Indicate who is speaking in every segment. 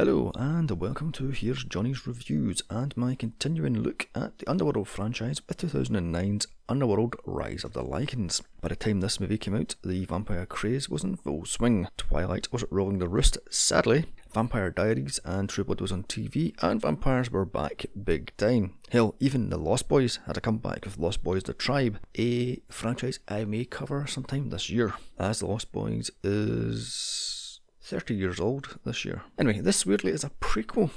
Speaker 1: Hello, and welcome to Here's Johnny's Reviews and my continuing look at the Underworld franchise with 2009's Underworld Rise of the Lycans. By the time this movie came out, the vampire craze was in full swing. Twilight was rolling the roost, sadly. Vampire Diaries and True Blood was on TV, and vampires were back big time. Hell, even the Lost Boys had a comeback with Lost Boys The Tribe, a franchise I may cover sometime this year, as The Lost Boys is 30 years old this year. Anyway, this weirdly is a prequel,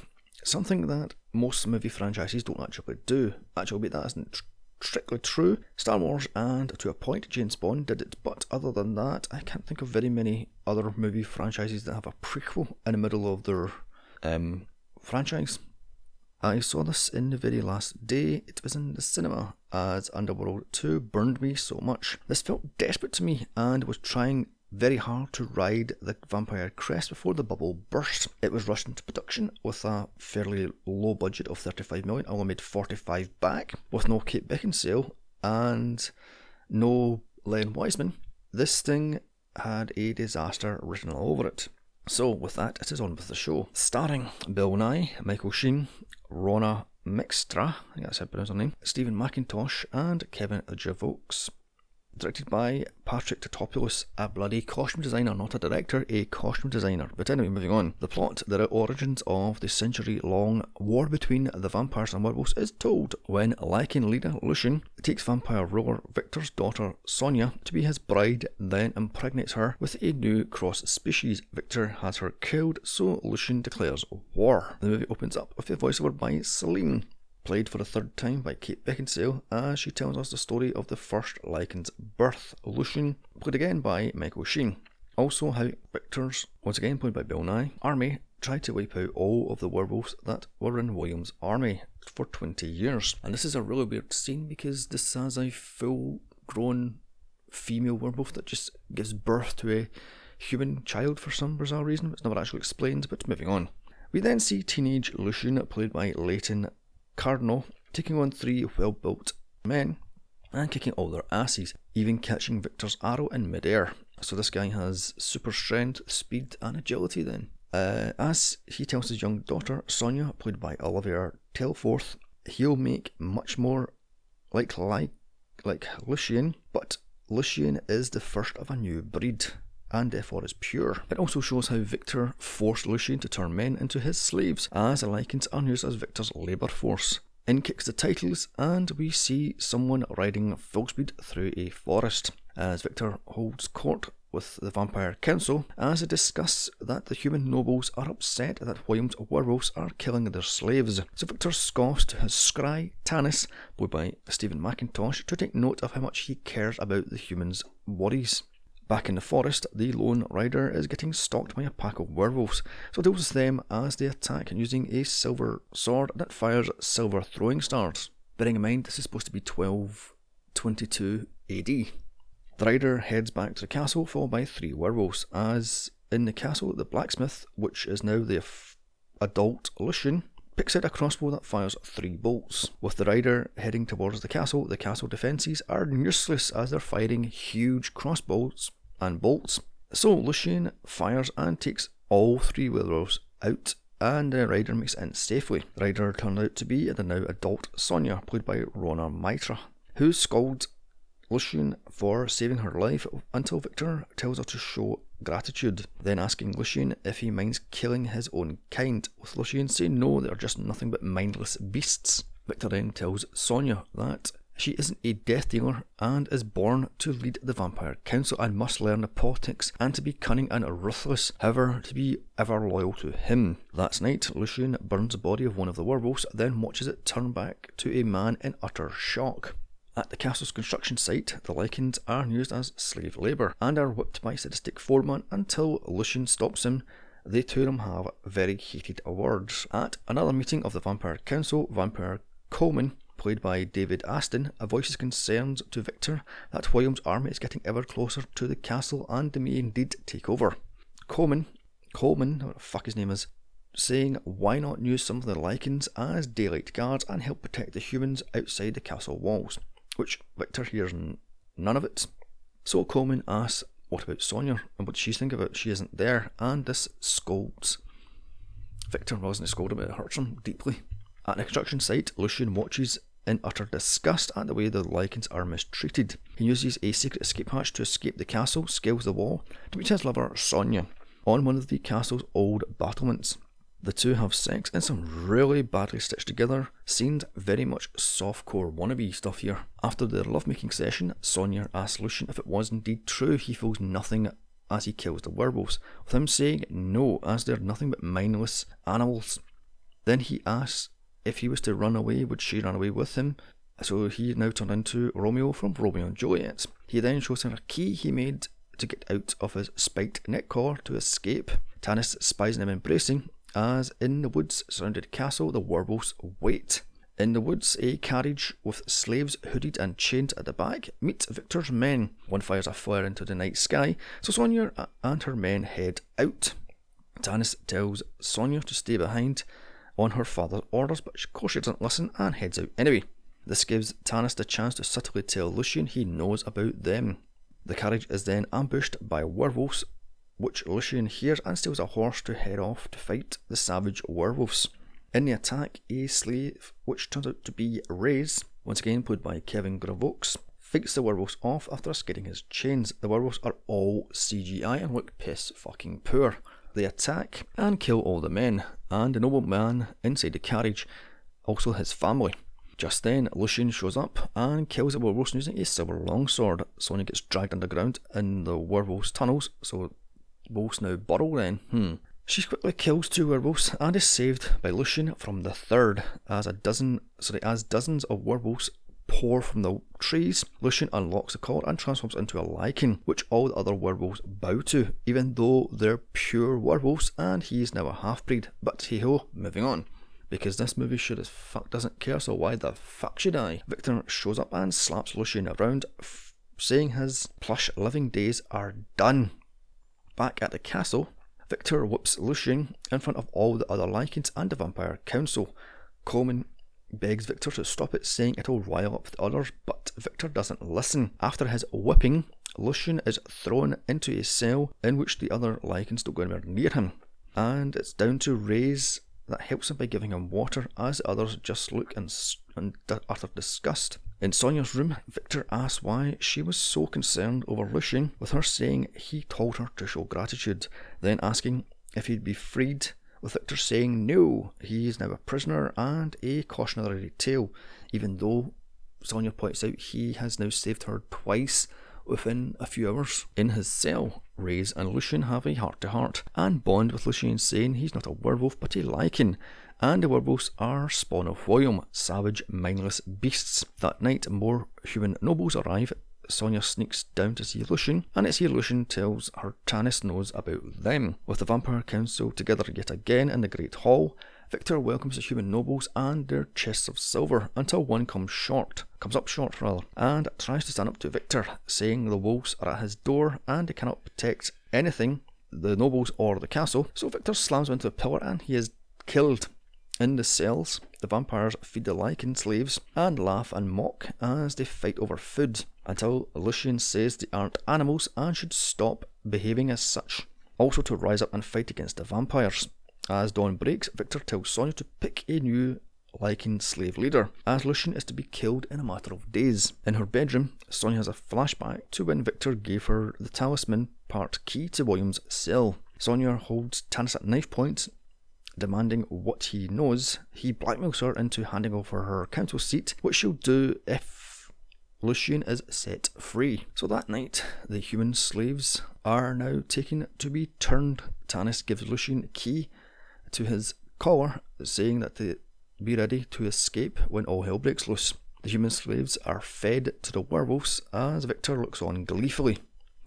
Speaker 1: something that most movie franchises don't actually do. Actually, that isn't tr- strictly true. Star Wars and to a point James Bond did it, but other than that, I can't think of very many other movie franchises that have a prequel in the middle of their um, franchise. I saw this in the very last day. It was in the cinema as Underworld 2 burned me so much. This felt desperate to me and was trying very hard to ride the vampire crest before the bubble burst. It was rushed into production with a fairly low budget of 35 million, only made 45 back, with no Kate Beckinsale and no Len Wiseman. This thing had a disaster written all over it. So, with that, it is on with the show. Starring Bill Nighy, Michael Sheen, Rhona Mixtra, I think that's how I pronounce her name, Steven Mackintosh, and Kevin Grevioux directed by Patrick Tatopoulos, a bloody costume designer, not a director, a costume designer. But anyway, moving on. The plot, the origins of the century long war between the vampires and werewolves is told when Lycan leader Lucian takes vampire ruler Victor's daughter Sonia to be his bride, then impregnates her with a new cross species. Victor has her killed, so Lucian declares war. The movie opens up with a voiceover by Selene played for the third time by Kate Beckinsale as she tells us the story of the first Lycan's birth, Lucian, played again by Michael Sheen. Also, how Victor's, once again played by Bill Nighy, army tried to wipe out all of the werewolves that were in William's army for 20 years. And this is a really weird scene because this has a full grown female werewolf that just gives birth to a human child for some bizarre reason. It's never actually explained, but moving on. We then see teenage Lucian, played by Leighton Cardno taking on three well built men and kicking all their asses, even catching Victor's arrow in midair. So this guy has super strength, speed, and agility then. Uh, as he tells his young daughter, Sonia, played by Olivia Telforth, he'll make much more like like like Lucian, but Lucian is the first of a new breed and therefore is pure. It also shows how Victor forced Lucian to turn men into his slaves, as Lycans are used as Victor's labour force. In kicks the titles, and we see someone riding full speed through a forest, as Victor holds court with the Vampire Council as they discuss that the human nobles are upset that William's werewolves are killing their slaves. So Victor scoffs to his scry, Tanis, played by Steven Mackintosh, to take note of how much he cares about the humans' worries. Back in the forest, the lone rider is getting stalked by a pack of werewolves, so deals with them as they attack using a silver sword that fires silver throwing stars. Bearing in mind this is supposed to be 1222 AD. The rider heads back to the castle, followed by three werewolves. As in the castle, the blacksmith, which is now the f- adult Lucian, picks out a crossbow that fires three bolts. With the rider heading towards the castle, the castle defences are useless as they're firing huge crossbows and bolts. So Lucian fires and takes all three werewolves out, and the rider makes it in safely. The rider turned out to be the now adult Sonia, played by Rhona Mitra, who scolds Lucian for saving her life until Victor tells her to show gratitude, then asking Lucian if he minds killing his own kind, with Lucian saying no, they're just nothing but mindless beasts. Victor then tells Sonia that she isn't a death dealer and is born to lead the Vampire Council and must learn the politics and to be cunning and ruthless, however, to be ever loyal to him. That night, Lucian burns the body of one of the werewolves, then watches it turn back to a man in utter shock. At the castle's construction site, the Lycans are used as slave labour and are whipped by sadistic foreman until Lucian stops him. The two of them have very heated words. At another meeting of the Vampire Council, Vampire Coleman played by David Ashton, a voices concerns to Victor that William's army is getting ever closer to the castle and may indeed take over. Coleman, Coleman, what the fuck his name is, saying why not use some of the Lycans as daylight guards and help protect the humans outside the castle walls, which Victor hears none of it. So Coleman asks what about Sonia and what she think it. She isn't there, and this scolds Victor wasn't scolded, but it hurts him deeply. At the construction site, Lucian watches in utter disgust at the way the Lycans are mistreated. He uses a secret escape hatch to escape the castle, scales the wall, to meet his lover Sonia on one of the castle's old battlements. The two have sex in some really badly stitched together scenes, very much softcore wannabe stuff here. After their lovemaking session, Sonia asks Lucian if it was indeed true he feels nothing as he kills the werewolves, with him saying no, as they're nothing but mindless animals. Then he asks if he was to run away, would she run away with him? So he now turned into Romeo from Romeo and Juliet. He then shows her a key he made to get out of his spiked neck collar to escape. Tanis spies on him embracing, as in the woods surrounded castle the werewolves wait. In the woods, a carriage with slaves hooded and chained at the back meet Victor's men. One fires a flare into the night sky, so Sonia and her men head out. Tanis tells Sonia to stay behind on her father's orders, but of course she doesn't listen and heads out anyway. This gives Tanis the chance to subtly tell Lucian he knows about them. The carriage is then ambushed by werewolves which Lucian hears and steals a horse to head off to fight the savage werewolves. In the attack, a slave, which turns out to be Raze, once again played by Kevin Grevioux, fights the werewolves off after skidding his chains. The werewolves are all CGI and look piss fucking poor. They attack and kill all the men, and the nobleman inside the carriage, also his family. Just then, Lucian shows up and kills the werewolves using a silver longsword. Sonia gets dragged underground in the werewolves' tunnels, so wolves now burrow then. Hmm. She quickly kills two werewolves and is saved by Lucian from the third, as a dozen sorry, as dozens of werewolves pour from the trees. Lucian unlocks the collar and transforms into a lycan, which all the other werewolves bow to, even though they're pure werewolves and he is now a half breed. But hey ho, moving on. Because this movie sure as fuck doesn't care, so why the fuck should I? Victor shows up and slaps Lucian around, f- saying his plush living days are done. Back at the castle, Victor whoops Lucian in front of all the other Lycans and the Vampire Council. Coleman begs Victor to stop it, saying it'll rile up the others, but Victor doesn't listen. After his whipping, Lucian is thrown into a cell in which the other Lycans don't go anywhere near him. And it's down to Raze that helps him by giving him water, as the others just look in, in utter disgust. In Sonia's room, Victor asks why she was so concerned over Lucian, with her saying he told her to show gratitude, then asking if he'd be freed, with Victor saying no, he is now a prisoner and a cautionary tale, even though Sonia points out he has now saved her twice within a few hours. In his cell, Raze and Lucian have a heart to heart and bond with Lucian saying he's not a werewolf but a lycan and the werewolves are spawn of William, savage, mindless beasts. That night, more human nobles arrive. Sonia sneaks down to see Lucian, and it's here Lucian tells her Tanis knows about them. With the Vampire Council together yet again in the Great Hall, Victor welcomes the human nobles and their chests of silver until one comes short, comes up short rather, and tries to stand up to Victor, saying the wolves are at his door and he cannot protect anything, the nobles or the castle. So Victor slams him into a pillar and he is killed. In the cells, the vampires feed the Lycan slaves and laugh and mock as they fight over food, until Lucian says they aren't animals and should stop behaving as such. Also to rise up and fight against the vampires. As dawn breaks, Victor tells Sonia to pick a new Lycan slave leader, as Lucian is to be killed in a matter of days. In her bedroom, Sonia has a flashback to when Victor gave her the talisman part key to William's cell. Sonia holds Tannis at knife point demanding what he knows, he blackmails her into handing over her council seat, which she'll do if Lucian is set free. So that night, the human slaves are now taken to be turned. Tanis gives Lucian a key to his collar, saying that they be ready to escape when all hell breaks loose. The human slaves are fed to the werewolves as Victor looks on gleefully.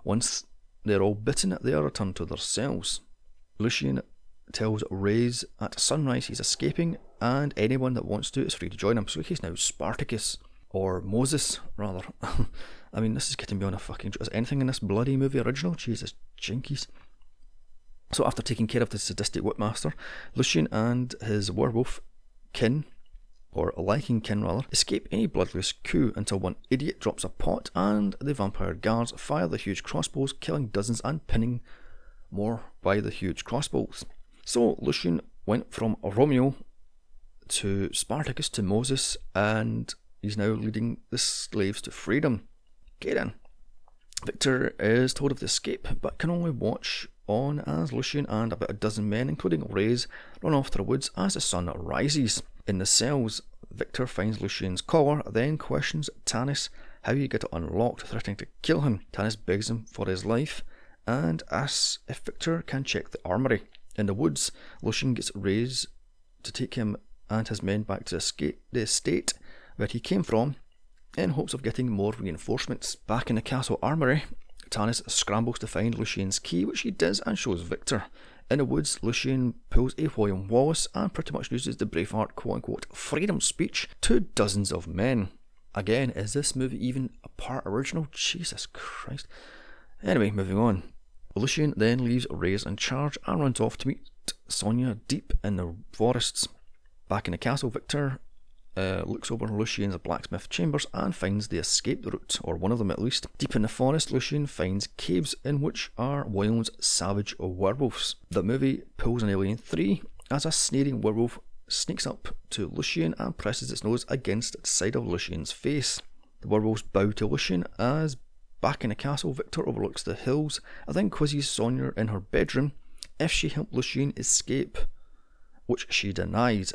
Speaker 1: Once they're all bitten, they are returned to their cells. Lucian tells Raze at sunrise he's escaping, and anyone that wants to is free to join him. So he's now Spartacus, or Moses, rather. I mean, this is getting me on a fucking. Is anything in this bloody movie original? Jesus, jinkies. So after taking care of the sadistic whipmaster, Lucian and his werewolf kin, or liking kin rather, escape any bloodless coup until one idiot drops a pot and the vampire guards fire the huge crossbows, killing dozens and pinning more by the huge crossbows. So Lucian went from Romeo to Spartacus to Moses, and he's now leading the slaves to freedom. Get Victor is told of the escape, but can only watch on as Lucian and about a dozen men, including Raze, run off to the woods as the sun rises. In the cells, Victor finds Lucian's collar, then questions Tanis how he got it unlocked, threatening to kill him. Tanis begs him for his life and asks if Victor can check the armory. In the woods, Lucian gets Raze to take him and his men back to escape the estate where he came from in hopes of getting more reinforcements. Back in the castle armory, Tanis scrambles to find Lucian's key, which he does and shows Victor. In the woods, Lucian pulls a William Wallace and pretty much uses the Braveheart quote unquote freedom speech to dozens of men. Again, is this movie even a part original? Jesus Christ. Anyway, moving on. Lucian then leaves Raze in charge and runs off to meet Sonia deep in the forests. Back in the castle, Victor uh, looks over Lucian's blacksmith chambers and finds the escape route, or one of them at least. Deep in the forest, Lucian finds caves in which are William's savage werewolves. The movie pulls an Alien 3 as a sneering werewolf sneaks up to Lucian and presses its nose against the side of Lucian's face. The werewolves bow to Lucian as back in the castle, Victor overlooks the hills and then quizzes Sonia in her bedroom if she helped Lucian escape, which she denies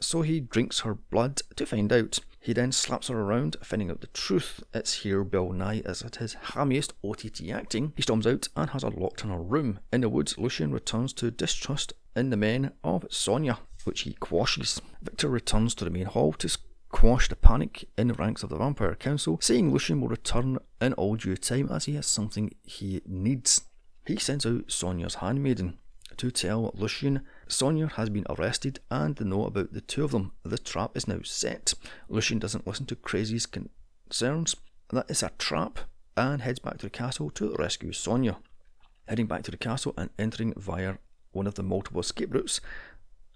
Speaker 1: so he drinks her blood to find out. He then slaps her around, finding out the truth. It's here Bill Nighy is at his hammiest OTT acting. He storms out and has her locked in her room. In the woods, Lucian returns to distrust in the men of Sonia, which he quashes. Victor returns to the main hall to quash the panic in the ranks of the Vampire Council, saying Lucian will return in all due time as he has something he needs. He sends out Sonia's handmaiden to tell Lucian Sonia has been arrested and they know about the two of them. The trap is now set. Lucian doesn't listen to Crazy's concerns. That is a trap and heads back to the castle to rescue Sonia. Heading back to the castle and entering via one of the multiple escape routes,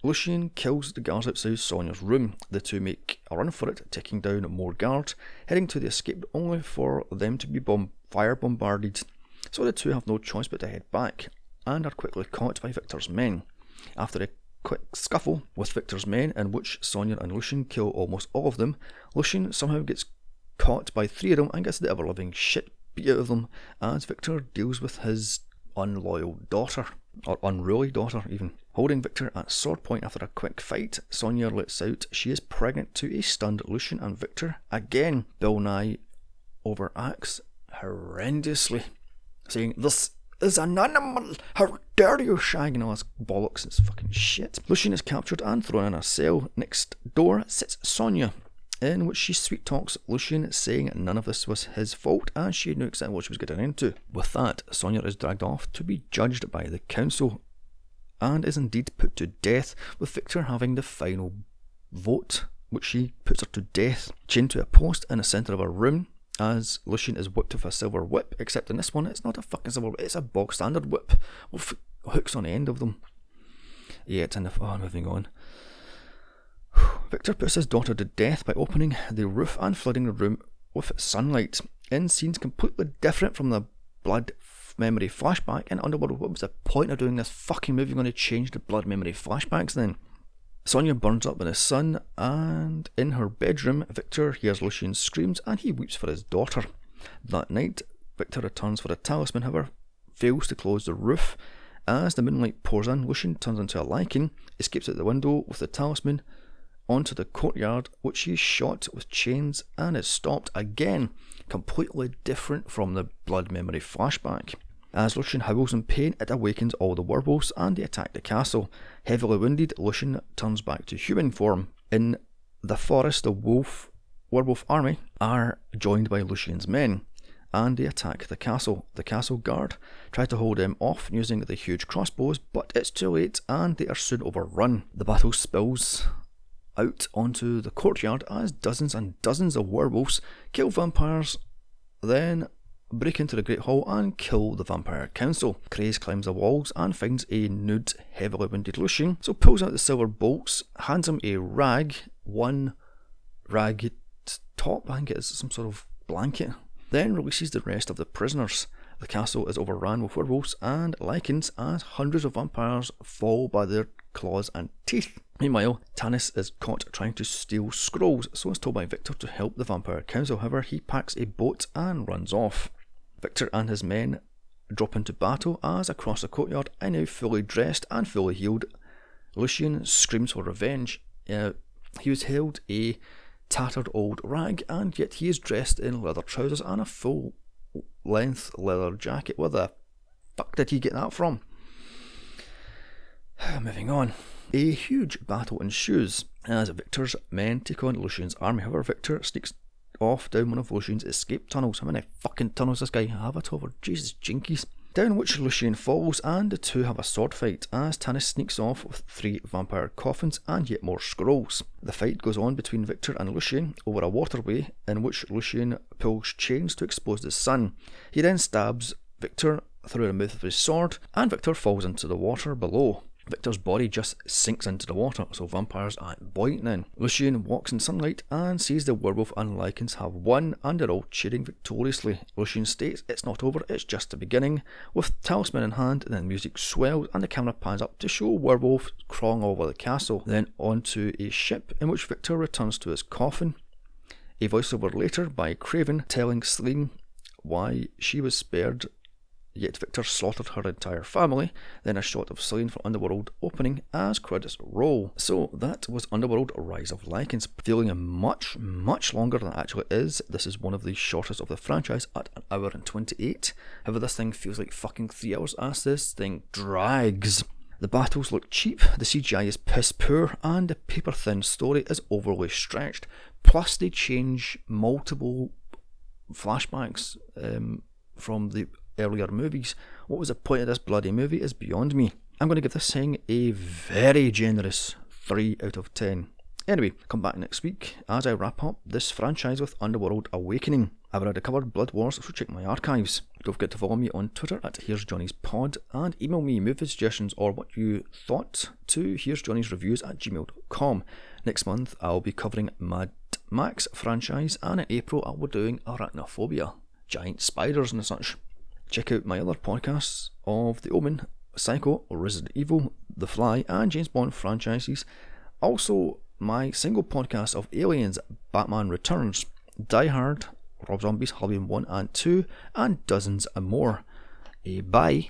Speaker 1: Lucian kills the guards outside Sonia's room. The two make a run for it, taking down more guards, heading to the escape only for them to be bomb- fire bombarded. So the two have no choice but to head back, and are quickly caught by Victor's men. After a quick scuffle with Victor's men, in which Sonia and Lucian kill almost all of them, Lucian somehow gets caught by three of them and gets the ever living shit beat out of them as Victor deals with his unloyal daughter, or unruly daughter even. Holding Victor at sword point after a quick fight, Sonia lets out she is pregnant to a stunned Lucian and Victor. Again, Bill Nighy overacts horrendously, saying, This is an animal. How dare you, shagging all this bollocks? It's fucking shit. Lucian is captured and thrown in a cell. Next door sits Sonia, in which she sweet talks Lucian, saying none of this was his fault and she knew exactly what she was getting into. With that, Sonia is dragged off to be judged by the council and is indeed put to death, with Victor having the final vote, which she puts her to death, chained to a post in the centre of a room as Lucian is whipped with a silver whip, except in this one it's not a fucking silver whip, it's a bog standard whip with hooks on the end of them. Yeah, it's the. Oh, moving on. Victor puts his daughter to death by opening the roof and flooding the room with sunlight in scenes completely different from the blood memory flashback in Underworld. What was the point of doing this fucking movie? Going to change the blood memory flashbacks then? Sonia burns up in the sun, and in her bedroom, Victor hears Lucian's screams and he weeps for his daughter. That night, Victor returns for a talisman, however, fails to close the roof. As the moonlight pours in, Lucian turns into a Lycan, escapes out the window with the talisman onto the courtyard, which he is shot with chains and is stopped again, completely different from the blood memory flashback. As Lucian howls in pain, it awakens all the werewolves and they attack the castle. Heavily wounded, Lucian turns back to human form. In the forest, the wolf werewolf army are joined by Lucian's men and they attack the castle. The castle guard try to hold them off using the huge crossbows, but it's too late and they are soon overrun. The battle spills out onto the courtyard as dozens and dozens of werewolves kill vampires, then break into the Great Hall and kill the Vampire Council. Craze climbs the walls and finds a nude, heavily wounded Lucian, so pulls out the silver bolts, hands him a rag, one ragged top, I think it is some sort of blanket, then releases the rest of the prisoners. The castle is overrun with werewolves and Lycans as hundreds of vampires fall by their claws, and teeth. Meanwhile, Tanis is caught trying to steal scrolls, so is told by Victor to help the Vampire Council. However, he packs a boat and runs off. Victor and his men drop into battle as across the courtyard, I now fully dressed and fully healed, Lucian screams for revenge. Uh, he was held a tattered old rag, and yet he is dressed in leather trousers and a full length leather jacket. Where the fuck did he get that from? Moving on. A huge battle ensues as Victor's men take on Lucian's army. However, Victor sneaks off down one of Lucian's escape tunnels. How many fucking tunnels this guy have it over? Jesus jinkies. Down which Lucian falls, and the two have a sword fight as Tanis sneaks off with three vampire coffins and yet more scrolls. The fight goes on between Victor and Lucian over a waterway in which Lucian pulls chains to expose the sun. He then stabs Victor through the mouth of his sword, and Victor falls into the water below. Victor's body just sinks into the water, so vampires aren't then. Lucian walks in sunlight and sees the werewolf and Lycans have won and are all cheering victoriously. Lucian states it's not over, it's just the beginning. With talisman in hand, then music swells and the camera pans up to show werewolf crawling over the castle, then onto a ship in which Victor returns to his coffin. A voiceover later by Craven telling Selene why she was spared Yet Victor slaughtered her entire family, then a shot of Selene from Underworld opening as credits roll. So that was Underworld Rise of Lycans, feeling a much, much longer than it actually is. This is one of the shortest of the franchise at an hour and 28. However, this thing feels like fucking three hours as this thing drags. The battles look cheap, the CGI is piss poor, and the paper thin story is overly stretched. Plus, they change multiple flashbacks um, from the earlier movies. What was the point of this bloody movie is beyond me. I'm going to give this thing a very generous 3 out of 10. Anyway, come back next week as I wrap up this franchise with Underworld Awakening. I've already covered Blood Wars, so check my archives. Don't forget to follow me on Twitter at Here's Johnny's Pod and email me movie suggestions or what you thought to Here's Johnny's Reviews at gmail.com. Next month I'll be covering Mad Max franchise and in April I'll be doing Arachnophobia, giant spiders and such. Check out my other podcasts of The Omen, Psycho, Resident Evil, The Fly, and James Bond franchises. Also, my single podcast of Aliens, Batman Returns, Die Hard, Rob Zombies, Halloween 1 and 2, and dozens and more. Uh, bye.